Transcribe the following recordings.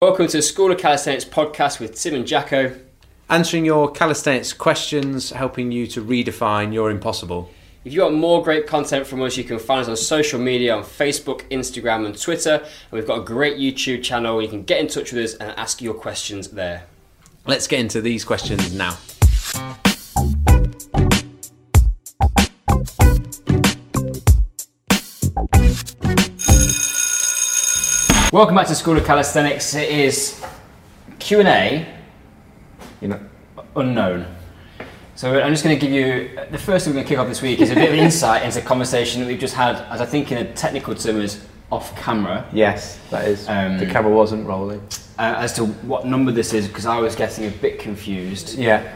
Welcome to the School of Calisthenics podcast with Tim and Jacko. Answering your calisthenics questions, helping you to redefine your impossible. If you want more great content from us, you can find us on social media on Facebook, Instagram, and Twitter. And we've got a great YouTube channel where you can get in touch with us and ask your questions there. Let's get into these questions now. Welcome back to School of Calisthenics. It is Q and A. You know, unknown. So I'm just going to give you the first thing we're going to kick off this week is a bit of insight into a conversation that we've just had, as I think in a technical term is off camera, Yes, that is. Um, the camera wasn't rolling. uh, as to what number this is because I was getting a bit confused. Yeah.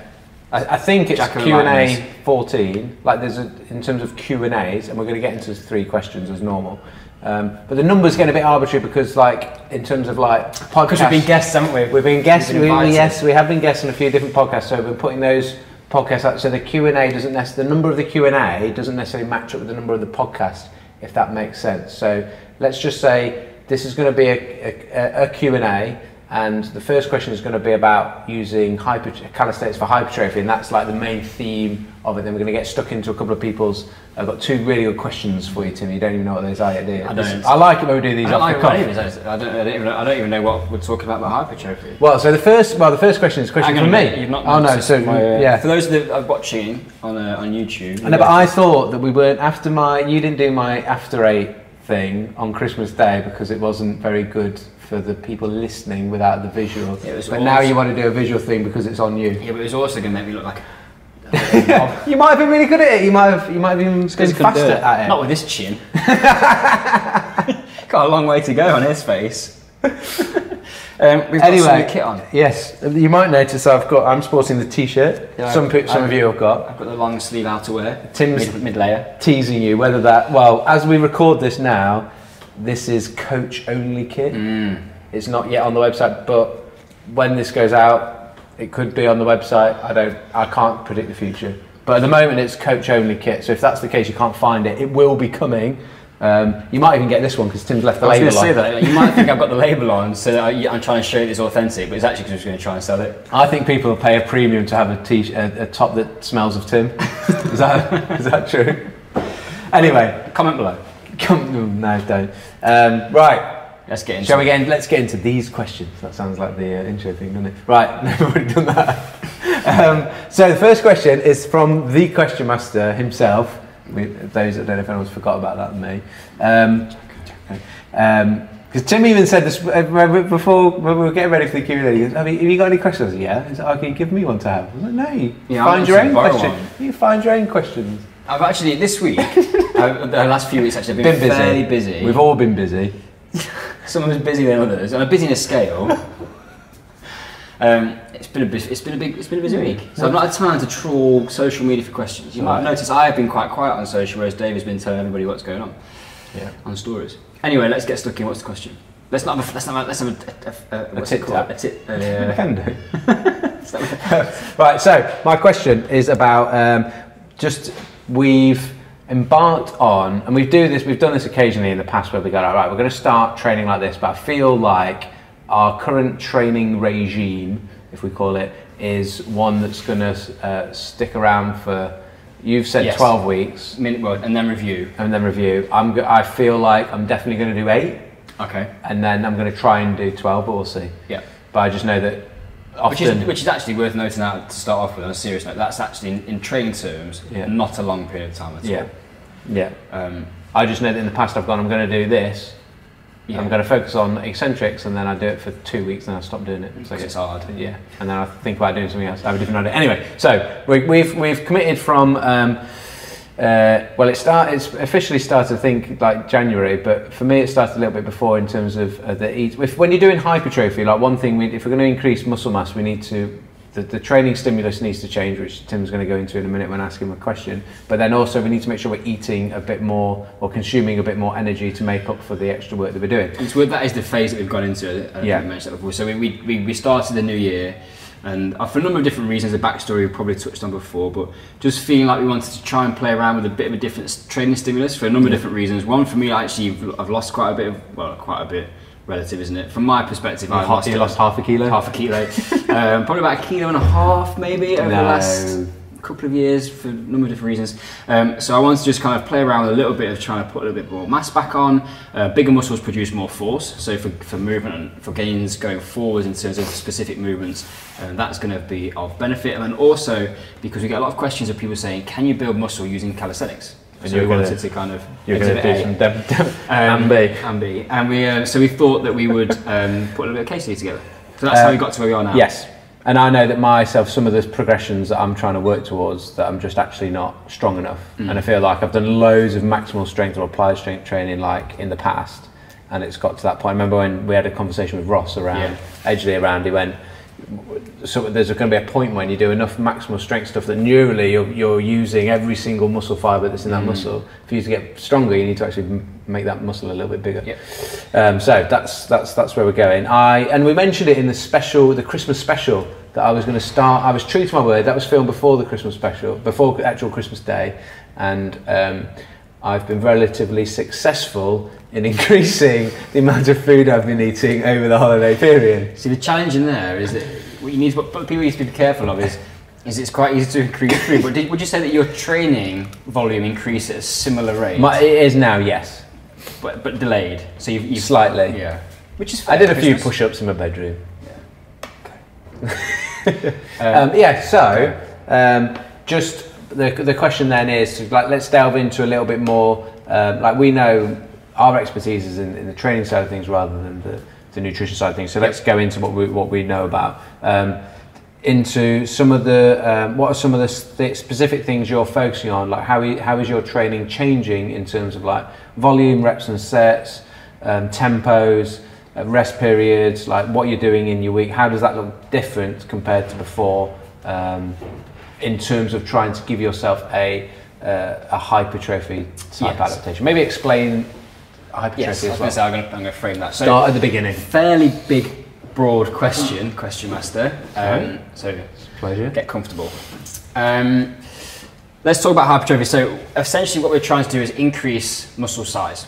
I, think it's Q and A 14. Like there's a, in terms of Q and A's, and we're going to get into three questions as normal. Um, but the number's going to be arbitrary because, like, in terms of like podcasts, Because we've been guests, haven't we? We've been guests. We've been we- yes, we have been guests on a few different podcasts. So we're putting those podcasts out. So the Q and A doesn't necessarily the number of the Q and A doesn't necessarily match up with the number of the podcast, if that makes sense. So let's just say this is going to be a, a, a Q and A. And the first question is going to be about using hyper, calisthenics for hypertrophy, and that's like the main theme of it. Then we're going to get stuck into a couple of people's. I've got two really good questions for you, Tim. You don't even know what those are yet, do you? I don't. I like it when we do these I don't off like the cuff. I don't, I, don't even, know- I don't even know what we're talking about about hypertrophy. Well, so the first, well, the first question is a question for me. You've not oh no, so my, uh, yeah. For those that are watching on uh, on YouTube, I know, but I thought that we weren't after my. You didn't do my after eight thing on Christmas Day because it wasn't very good for the people listening without the visual. But now you want to do a visual thing because it's on you. yeah, but it was also going to make me look like. You might have been really good at it. You might have. You might have even been Because faster at it. Not with this chin. Got a long way to go on his face. um, we've got Anyway, some kit on. yes, you might notice I've got. I'm sporting the T-shirt. Yeah, some pe- some I- of you have got. I've got the long sleeve outerwear. Tim's- mid, mid layer. teasing you whether that well as we record this now this is coach only kit Mm. it's not yet on the website but when this goes out it could be on the website. I don't i can't predict the future. But at the moment it's coach only kit. So if that's the case you can't find it. It will be coming. Um, you might even get this one because tim's left the I was label going to say on. that. You might think I've got the label on, so I, I'm trying to show it's authentic, but it's actually because I'm just going to try and sell it. i think people will pay a premium to have a, t- a, a top that smells of tim. Is that is that true? Anyway. Comment below. come no don't. Um, right Let's get into Shall we get in, let's get into these questions. That sounds like the uh, intro thing, doesn't it? Right, we've already done that. Um, so the first question is from the question master himself. We, those that don't know if anyone's forgot about that, than me. Um, because Tim even said this uh, before when we were getting ready for the Q and A. He goes, "Have you, have you got any questions?" Yeah. He's like, "Okay, give me one to have." I was like, "No, you Yeah, find your own question. one. You find your own questions." I've actually, this week, uh, the last few weeks actually, I've been, Been busy. fairly busy. We've all been busy. Some of us busier than others. On a busyness scale, um, it's been a bus- it's been a big it's been a busy week. So I've not had time to trawl social media for questions. You might have noticed I have been quite quiet on social, whereas Dave has been telling everybody what's going on Yeah. on stories. Anyway, let's get stuck in. What's the question? Let's not have a, let's not have, let's have a, a, a, a what's it called? A tit. Uh, I can do. right, so my question is about um, just we've embarked on, and we do this, we've done this occasionally in the past where we go, all right, we're going to start training like this, but I feel like our current training regime, if we call it, is one that's going to uh, stick around for. You've said Yes. 12 weeks minute word and then review. and then review. I'm, go- I feel like I'm definitely going to do eight, Okay. and then I'm going to try and do 12, but we'll see. Yeah. But I just know that. Which is, which is actually worth noting out to start off with on a serious note. That's actually in, in training terms Yeah. not a long period of time at Yeah, yeah. Um, I just know that in the past I've gone, I'm going to do this. yeah. I'm going to focus on eccentrics, and then I do it for two weeks, and I stop doing it. Because it's hard. Yeah, and then I think about doing something else. I have a different idea. Anyway, so we, we've we've committed from. Um, uh, well, it start it's officially started I think like January, but for me it started a little bit before in terms of uh, the eat. If, when you're doing hypertrophy, like one thing, we, if we're going to increase muscle mass, we need to the, the training stimulus needs to change, which Tim's going to go into in a minute when asking him a question. But then also we need to make sure we're eating a bit more or consuming a bit more energy to make up for the extra work that we're doing. Weird that is the phase that we've gone into. Think Yeah. we mentioned that before. So we, we, we started the new year, and uh, for a number of different reasons, the backstory we probably touched on before, but just feeling like we wanted to try and play around with a bit of a different training stimulus for a number of different reasons. One, for me, actually, I've lost quite a bit of, well, quite a bit, relative, isn't it? From my perspective, I You lost, lost half a kilo. half a kilo, um, probably about a kilo and a half, maybe over the last couple of years for a number of different reasons. Um, so I wanted to just kind of play around with a little bit of trying to put a little bit more mass back on. Uh, bigger muscles produce more force, so for, for movement and for gains going forwards in terms of specific movements, um, that's going to be of benefit. And then also because we get a lot of questions of people saying, can you build muscle using calisthenics? And so gonna- wanted to kind of You're to do A. some dem- dem- Um, and B. and B. And we, uh, so we thought that we would um, put a little bit of case study together. So that's how Uh, we got to where we are now. Yes. And I know that myself, some of the progressions that I'm trying to work towards, that I'm just actually not strong enough. Mm. And I feel like I've done loads of maximal strength or applied strength training like in the past. And it's got to that point. I remember when we had a conversation with Ross around, Yeah. Edgley around, he went, so there's going to be a point when you do enough maximal strength stuff that neurally you're, you're using every single muscle fiber that's in that Mm. muscle. For you to get stronger, you need to actually make that muscle a little bit bigger. Yep. Um, so that's that's that's where we're going. I and we mentioned it in the special, the Christmas special that I was going to start. I was true to my word. That was filmed before the Christmas special, before actual Christmas Day, and um, I've been relatively successful in increasing the amount of food I've been eating over the holiday period. See, the challenge in there is that what you need, what people need to be careful of is, is it's quite easy to increase food. But did, would you say that your training volume increased at a similar rate, My, it is now, yes, but, but delayed? So you've, you've slightly. yeah, which is I did a few push-ups in my bedroom. Yeah. Okay. Um, yeah, so um, just the, the question then is like let's delve into a little bit more. Um, like we know our expertise is in, in the training side of things rather than the, the nutrition side of things. So let's go into what we what we know about. Um, into some of the um, what are some of the specific things you're focusing on like how, how is your training changing in terms of like volume reps and sets um, tempos uh, rest periods like what you're doing in your week how does that look different compared to before um, in terms of trying to give yourself a uh, a hypertrophy type Yes. adaptation maybe explain hypertrophy Yes, as well say I'm going to, frame that. So start at the beginning fairly big, broad question, question master. Um. So pleasure get comfortable. Um, let's talk about hypertrophy. So essentially, what we're trying to do is increase muscle size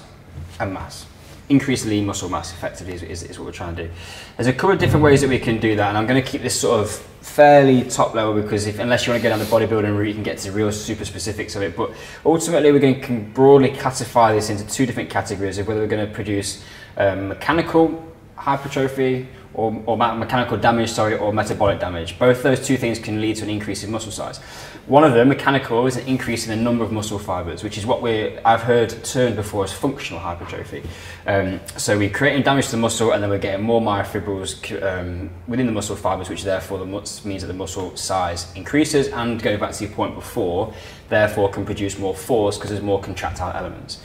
and mass. Increase lean muscle mass effectively is, is, is what we're trying to do. There's a couple of different ways that we can do that, and I'm going to keep this sort of fairly top level because if unless you want to go down the bodybuilding route, you can get to the real super specifics of it. But ultimately, we're going to broadly classify this into two different categories of whether we're going to produce um, mechanical hypertrophy or, or mechanical damage, sorry, or metabolic damage. Both those two things can lead to an increase in muscle size. One of them, mechanical, is an increase in the number of muscle fibers, which is what we I've heard termed before as functional hypertrophy. Um, so we're creating damage to the muscle, and then we're getting more myofibrils um, within the muscle fibers, which therefore the means that the muscle size increases. And going back to your point before, therefore can produce more force because there's more contractile elements.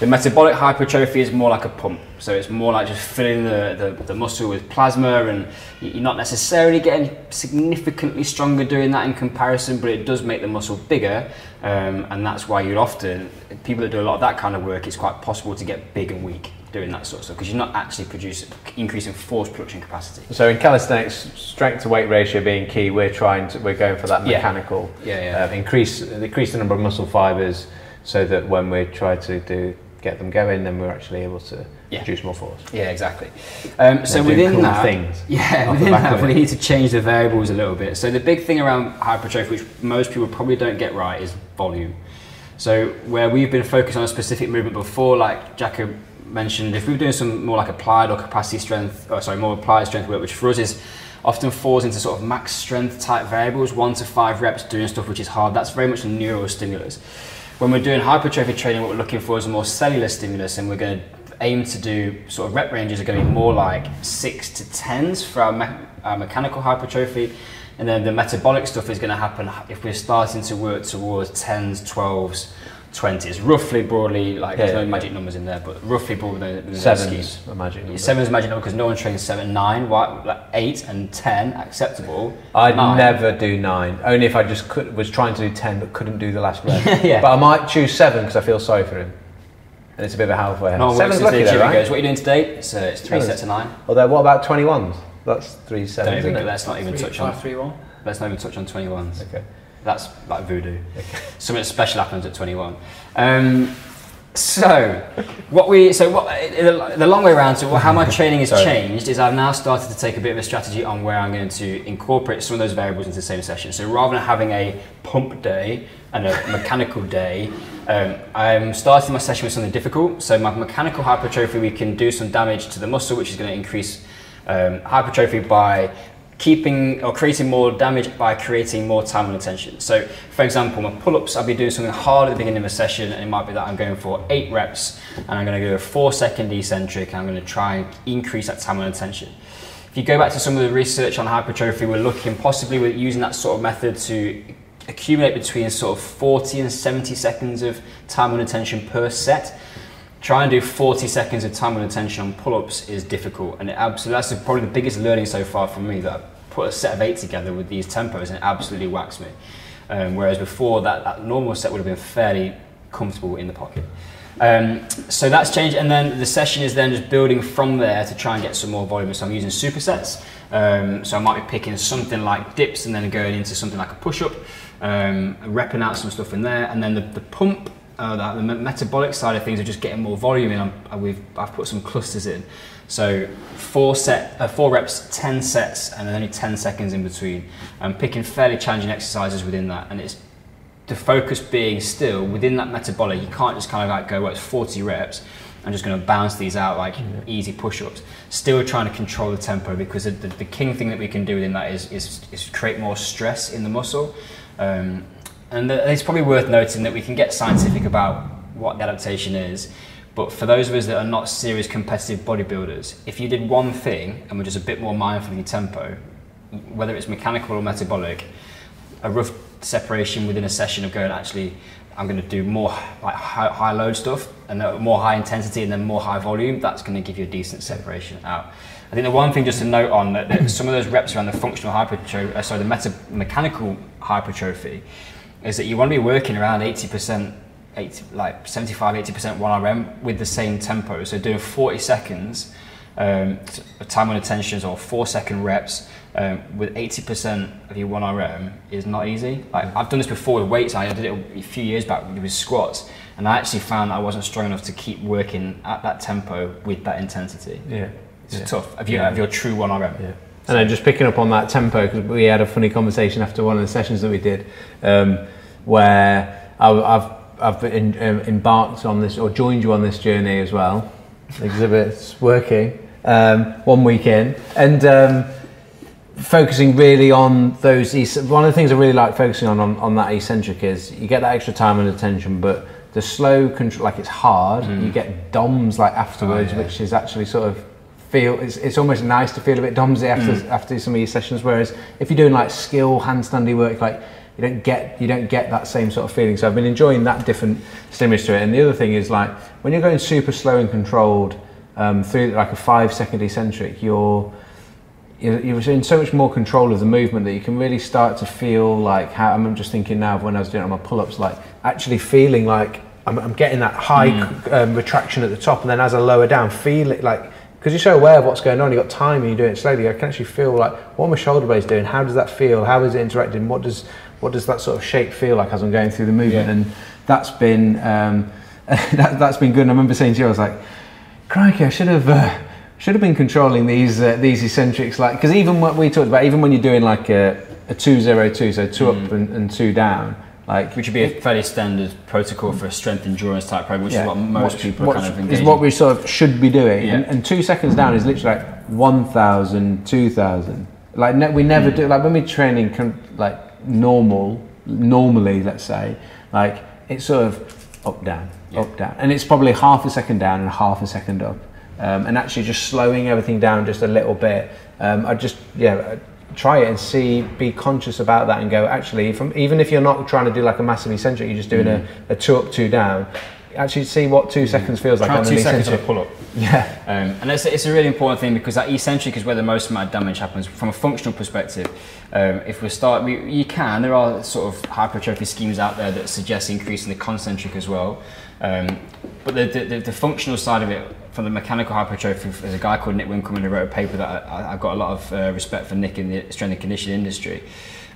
The metabolic hypertrophy is more like a pump, so it's more like just filling the, the, the muscle with plasma, and you're not necessarily getting significantly stronger doing that in comparison, but it does make the muscle bigger, um, and that's why you'd often, people that do a lot of that kind of work, it's quite possible to get big and weak doing that sort of stuff because you're not actually producing, increasing force production capacity. So in calisthenics, strength to weight ratio being key, we're trying to we're going for that Yeah. mechanical. Yeah, yeah. Uh, increase increase the number of muscle fibers, so that when we try to do get them going, then we're actually able to Yeah. produce more force. Yeah, exactly. Um, so within cool that, things yeah, within that, we need to change the variables a little bit. So the big thing around hypertrophy, which most people probably don't get right, is volume. So where we've been focused on a specific movement before, like Jacob mentioned, if we were doing some more like applied or capacity strength, or sorry, more applied strength work, which for us is often falls into sort of max strength type variables, one to five reps doing stuff which is hard. That's very much a neurostimulus. When we're doing hypertrophy training, what we're looking for is a more cellular stimulus, and we're going to aim to do sort of rep ranges are going to be more like six to tens for our, me- our mechanical hypertrophy, and then the metabolic stuff is going to happen if we're starting to work towards tens, twelves, twenties, roughly broadly. Like there's Yeah, no yeah. magic numbers in there, but roughly broadly within within those schemes. Sevens, a magic number. Seven is magic number because no one trains seven, nine, why, like eight and ten acceptable. I'd Nine. never do nine, only if I just could, was trying to do ten but couldn't do the last rep. Yeah. But I might choose seven because I feel sorry for him, and it's a bit of a halfway. No one works Seven's lucky the though, right? goes, what are you doing today? So it's three Sevens. sets of nine. Although, what about twenty ones? That's three Don't sevens, even, isn't it? let's not even Three, touch on. five, three, one. Let's not even touch on 21s. Okay. That's like voodoo. Something special happens at 21. Um, So, what we so what the the long way around to how my training has Sorry. changed is I've now started to take a bit of a strategy on where I'm going to incorporate some of those variables into the same session. So rather than having a pump day and a mechanical day, um, I'm starting my session with something difficult. So my mechanical hypertrophy, we can do some damage to the muscle, which is going to increase um, hypertrophy by keeping or creating more damage by creating more time under tension. So, for example, my pull-ups, I'll be doing something hard at the beginning of a session, and it might be that I'm going for eight reps, and I'm going to go a four-second eccentric, and I'm going to try and increase that time under tension. If you go back to some of the research on hypertrophy, we're looking possibly with using that sort of method to accumulate between sort of 40 and 70 seconds of time under tension per set. Try and do 40 seconds of time under tension on pull-ups is difficult, and it absolutely that's probably the biggest learning so far for me. That I put a set of eight together with these tempos and it absolutely whacks me. Um, whereas before that, that normal set would have been fairly comfortable in the pocket. Um, so that's changed, and then the session is then just building from there to try and get some more volume. So I'm using supersets. Um, so I might be picking something like dips and then going into something like a push-up, um, repping out some stuff in there, and then the, the pump, uh, the, the metabolic side of things are just getting more volume in. I'm, uh, we've, I've put some clusters in. So four set, uh, four reps, ten sets, and then only ten seconds in between. I'm picking fairly challenging exercises within that, and it's the focus being still within that metabolic. You can't just kind of like go, well, it's 40 reps. I'm just going to bounce these out like easy push-ups. Still trying to control the tempo because the, the, the king thing that we can do within that is, is, is create more stress in the muscle. Um, and it's probably worth noting that we can get scientific about what the adaptation is. But for those of us that are not serious competitive bodybuilders, if you did one thing and were just a bit more mindful of your tempo, whether it's mechanical or metabolic, a rough separation within a session of going actually I'm going to do more like high, high load stuff and more high intensity and then more high volume that's going to give you a decent separation out I think the one thing just to note on that, that some of those reps around the functional hypertrophy uh, sorry the meta- mechanical hypertrophy is that you want to be working around 80% 80, like 75 80% 1RM with the same tempo so doing 40 seconds um, time on attentions or four second reps um, with 80% of your 1RM is not easy. Like, I've done this before with weights. I did it a few years back with squats, and I actually found I wasn't strong enough to keep working at that tempo with that intensity. Yeah. It's Yeah. tough. Have you Yeah. have your true 1RM? Yeah. And then just picking up on that tempo, because we had a funny conversation after one of the sessions that we did, um, where I, I've I've um, embarked on this or joined you on this journey as well. Exhibits working um, one week in, and um, focusing really on those. One of the things I really like focusing on, on on that eccentric is you get that extra time under tension, but the slow control, like it's hard. You get DOMs like afterwards, Oh, yeah. which is actually sort of feel. It's, it's almost nice to feel a bit DOMsy after after some of your sessions. Whereas if you're doing like skill handstandy work, like you don't get you don't get that same sort of feeling. So I've been enjoying that different stimulus to it. And the other thing is like when you're going super slow and controlled um, through like a five second eccentric, you're you're, you're in so much more control of the movement that you can really start to feel like how I'm just thinking now of when I was doing it on my pull-ups, like actually feeling like I'm, I'm getting that high um, retraction at the top, and then as I lower down, feel it like because you're so aware of what's going on, you've got time and you're doing it slowly. I can actually feel like what are my shoulder blades doing? How does that feel? How is it interacting? What does what does that sort of shape feel like as I'm going through the movement? Yeah. And that's been um, that, that's been good. And I remember saying to you, I was like, crikey, I should have. Uh, should have been controlling these uh, these eccentrics like because even what we talked about even when you're doing like a, a two zero two so two up and, and two down like Which would be a fairly standard protocol for a strength endurance type program, which yeah, is what most what- people are kind of is what we sort of should be doing. Yeah. and, and two seconds down is literally like 1000 2000 like ne- we never do like when we're training con- like normal normally let's say like it's sort of up down Yeah. up down. And it's probably half a second down and half a second up. Um, and actually just slowing everything down just a little bit. Um, i just yeah try it and see be conscious about that and go actually from even if you're not trying to do like a massive eccentric you're just doing Mm. a, a two up two down actually see what two seconds feels like on two seconds of a eccentric pull-up. yeah Um, and it's, it's a really important thing because that eccentric is where the most amount of damage happens from a functional perspective. Um, if we start, we, you can, there are sort of hypertrophy schemes out there that suggest increasing the concentric as well. Um, but the, the, the functional side of it, from the mechanical hypertrophy, there's a guy called Nick Winkelman who wrote a paper that I, I- got a lot of uh, respect for Nick in the strength and conditioning industry.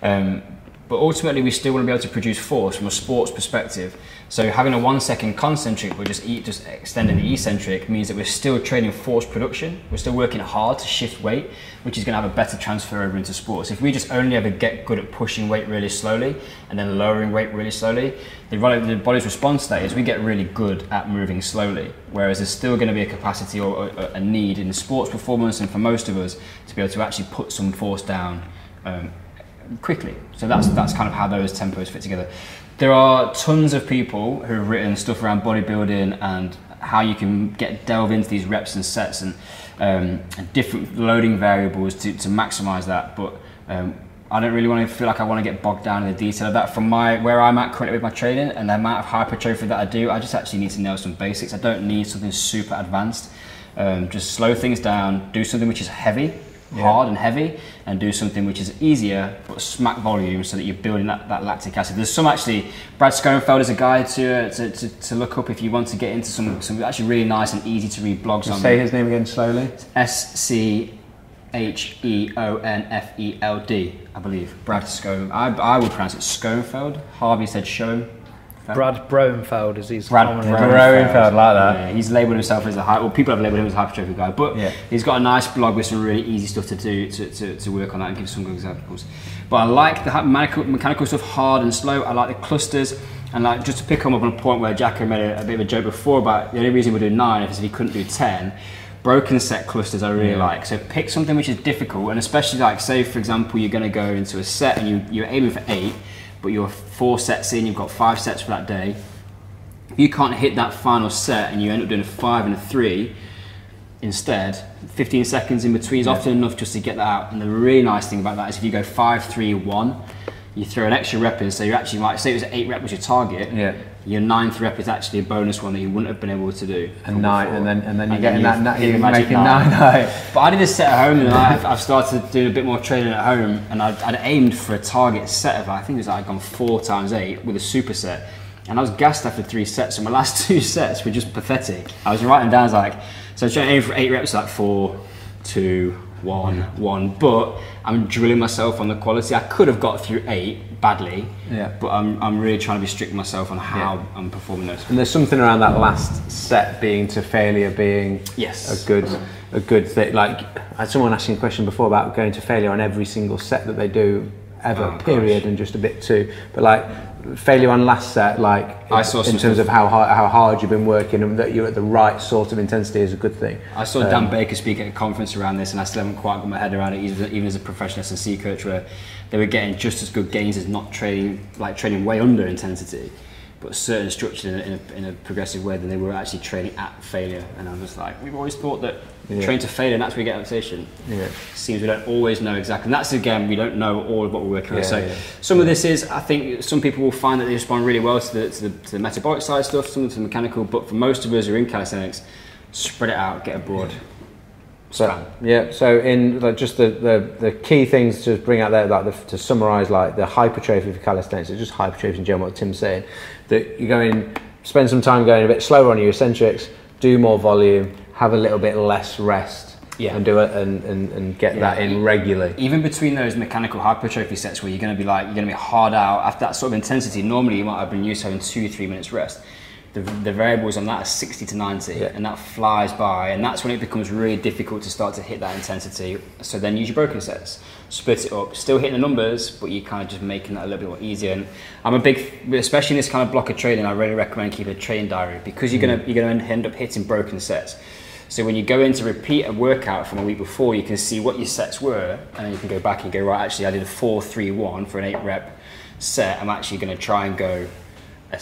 Um, but ultimately we still want to be able to produce force from a sports perspective. So having a one second concentric but just just extending the eccentric means that we're still training force production. We're still working hard to shift weight, which is going to have a better transfer over into sports. If we just only ever get good at pushing weight really slowly and then lowering weight really slowly, the, the body's response to that is we get really good at moving slowly. Whereas there's still going to be a capacity or a, a need in sports performance and for most of us to be able to actually put some force down um, quickly. So that's that's kind of how those tempos fit together. There are tons of people who have written stuff around bodybuilding and how you can get delve into these reps and sets and, um, and different loading variables to, to maximize that. But um, I don't really want to feel like I want to get bogged down in the detail of that. From my where I'm at currently with my training and the amount of hypertrophy that I do, I just actually need to nail some basics. I don't need something super advanced. Um, just slow things down, do something which is heavy yeah. hard and heavy and do something which is easier but smack volume so that you're building that, that lactic acid. There's some actually, Brad Schoenfeld is a guy to, to, to, to, look up if you want to get into some, some actually really nice and easy to read blogs on. Say his name again slowly. S C H E O N F E L D, I believe. Brad Schoen. I, I would pronounce it Schoenfeld. Harvey said Schoen. Brad Broenfeld is his Brad Broenfeld, like that. Yeah, he's labelled himself as a high. Well, people have labelled him as a hypertrophy guy, but yeah. he's got a nice blog with some really easy stuff to do to, to, to work on that and give some good examples. But I like the mechanical, mechanical stuff, hard and slow. I like the clusters. And like just to pick up on a point where Jacko made a, a, bit of a joke before about the only reason we're doing nine is if he couldn't do ten. Broken set clusters I really yeah. like. So pick something which is difficult, and especially like say for example you're going to go into a set and you, you're aiming for eight but you're four sets in, you've got five sets for that day. If you can't hit that final set and you end up doing a five and a three instead, 15 seconds in between is yeah. often enough just to get that out. And the really nice thing about that is if you go five, three, one, you throw an extra rep in, so you're actually like, say it was eight rep was your target. Yeah your ninth rep is actually a bonus one that you wouldn't have been able to do. And nine, and then and then you're getting that, that you're making nine. nine. But I did this set at home, and I've, I've started doing a bit more training at home, and I'd, I'd aimed for a target set of I think it was like I'd gone four times eight with a superset, and I was gassed after three sets. And my last two sets were just pathetic. I was writing down like, so I was trying to aim for eight reps, like four, two, one, one, but I'm drilling myself on the quality. I could have got through eight badly, yeah. but I'm, I'm really trying to be strict myself on how yeah. I'm performing those. And there's something around that last set being to failure being yes. a good a good thing. Like I had someone asking a question before about going to failure on every single set that they do ever, oh, period, gosh. and just a bit too. But like failure on last set, like I saw in terms of how hard, how hard you've been working and that you're at the right sort of intensity is a good thing. I saw um, Dan Baker speak at a conference around this, and I still haven't quite got my head around it, even, even as a professional S&C coach, where they were getting just as good gains as not training, like training way under intensity but certain structured in a, in a, in a progressive way than they were actually training at failure. And I was like, we've always thought that yeah. train to failure and that's where we get adaptation. Yeah. Seems we don't always know exactly. And that's again, we don't know all of what we're working yeah, on. So yeah. some of this is, I think some people will find that they respond really well to the, to the, to the metabolic side stuff, some of the mechanical, but for most of us who are in calisthenics, spread it out, get a broad. So, yeah, so in like, just the, the, the key things to bring out there, like the, to summarize, like the hypertrophy for calisthenics, it's just hypertrophy in general, what Tim's saying, that you go in, spend some time going a bit slower on your eccentrics, do more volume, have a little bit less rest, yeah. and do it and, and, and get yeah. that in regularly. Even between those mechanical hypertrophy sets where you're going to be like, you're going to be hard out after that sort of intensity, normally you might have been used to having two, three minutes rest the, the variables on that are 60 to 90 yeah. and that flies by and that's when it becomes really difficult to start to hit that intensity. So then use your broken sets. Split it up. Still hitting the numbers but you're kind of just making that a little bit more easier. And i'm a big especially in this kind of block of training i really recommend keeping a training diary because you're mm. gonna you're gonna end up hitting broken sets. So when you go in to repeat a workout from a week before you can see what your sets were and then you can go back and go right actually i did a 4 3 1 for an 8 rep set. I'm actually going to try and go a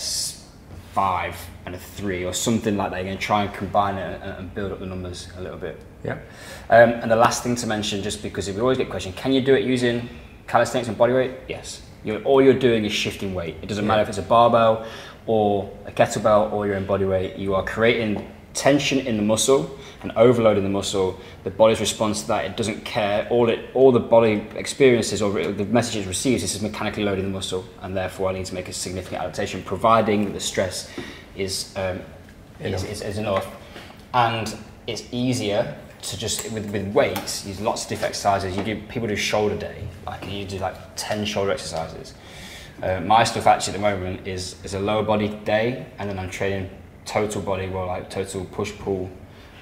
five and a three or something like that. You're going to try and combine it and, and build up the numbers a little bit. Yeah. Um, and the last thing to mention, just because we always get question, can you do it using calisthenics and body weight? Yes. You're, all you're doing is shifting weight. It doesn't yeah. matter if it's a barbell or a kettlebell or you're in bodyweight. You are creating tension in the muscle and overload in the muscle, the body's response to that, it doesn't care. All it, all the body experiences or the message it receives is mechanically loading the muscle, and therefore I need to make a significant adaptation, providing that the stress is, um, is, is, is, enough. And it's easier to just, with, with weights, use lots of different exercises. You do, people do shoulder day, like you do like 10 shoulder exercises Uh, my stuff actually at the moment is is a lower body day, and then I'm training total body, well like total push pull,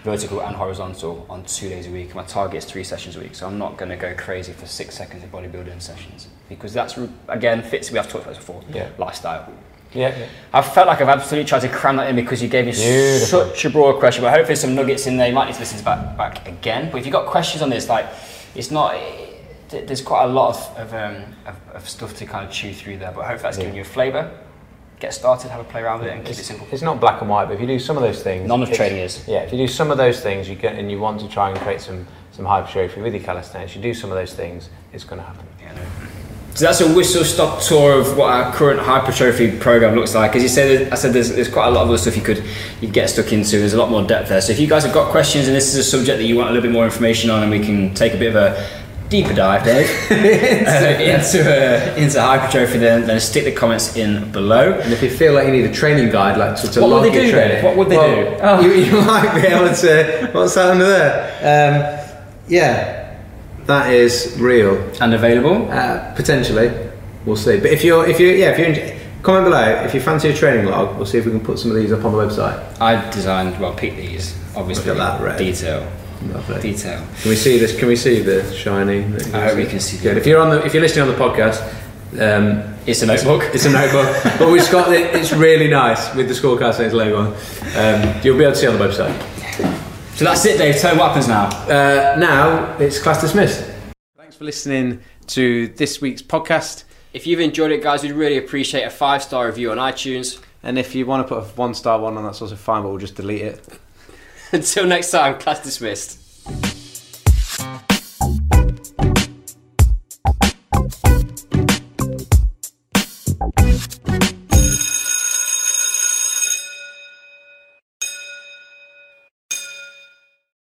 vertical and horizontal on two days a week. My target is three sessions a week, so I'm not going to go crazy for six seconds of bodybuilding sessions because that's again fits. We have talked about this before. Yeah. Lifestyle. Yeah. yeah. I felt like I've absolutely tried to cram that in because you gave me Beautiful. such a broad question. But hopefully some nuggets in there. You might need to listen to back back again. But if you've got questions on this, like it's not. th- There's quite a lot of of, um, of, of stuff to kind of chew through there. But hopefully that's Yeah. giving you a flavour. Get started, have a play around with it, and keep it simple. It's not black and white, but if you do some of those things, None of it's- training is. Yeah, if you do some of those things, you get and you want to try and create some some hypertrophy with your calisthenics, you do some of those things, it's going to happen. Yeah, no. So that's a whistle stop tour of what our current hypertrophy program looks like. As you said, I said there's, there's quite a lot of other stuff you could you get stuck into. There's a lot more depth there. So if you guys have got questions and this is a subject that you want a little bit more information on, and we can take a bit of a deeper dive, Dave, uh, into uh, into hypertrophy, then then stick the comments in below. And if you feel like you need a training guide, like to, to What would log they your do training, What would they well, do? Oh. You, you might be able to. What's that under there? Um, yeah, that is real. And available. Uh, potentially, we'll see. But if you're, if you, yeah, if you're, in, comment below if you fancy a training log. We'll see if we can put some of these up on the website. I designed well, pick these obviously. Look at that red. detail. Lovely. Detail. Can we see this? Can we see the shiny? I hope we can see Good. If you're on the, if you're listening on the podcast, um, It's a notebook. It's a notebook, but we've got it. It's really nice with the scorecard saying logo on. Um, you'll be able to see on the website. So that's it, Dave. Tell me what happens now. Uh, now it's class dismissed. Thanks for listening to this week's podcast. If you've enjoyed it, guys, we'd really appreciate a five star review on iTunes. And if you want to put a one star one on, that's also fine, but we'll just delete it. Until next time, class dismissed.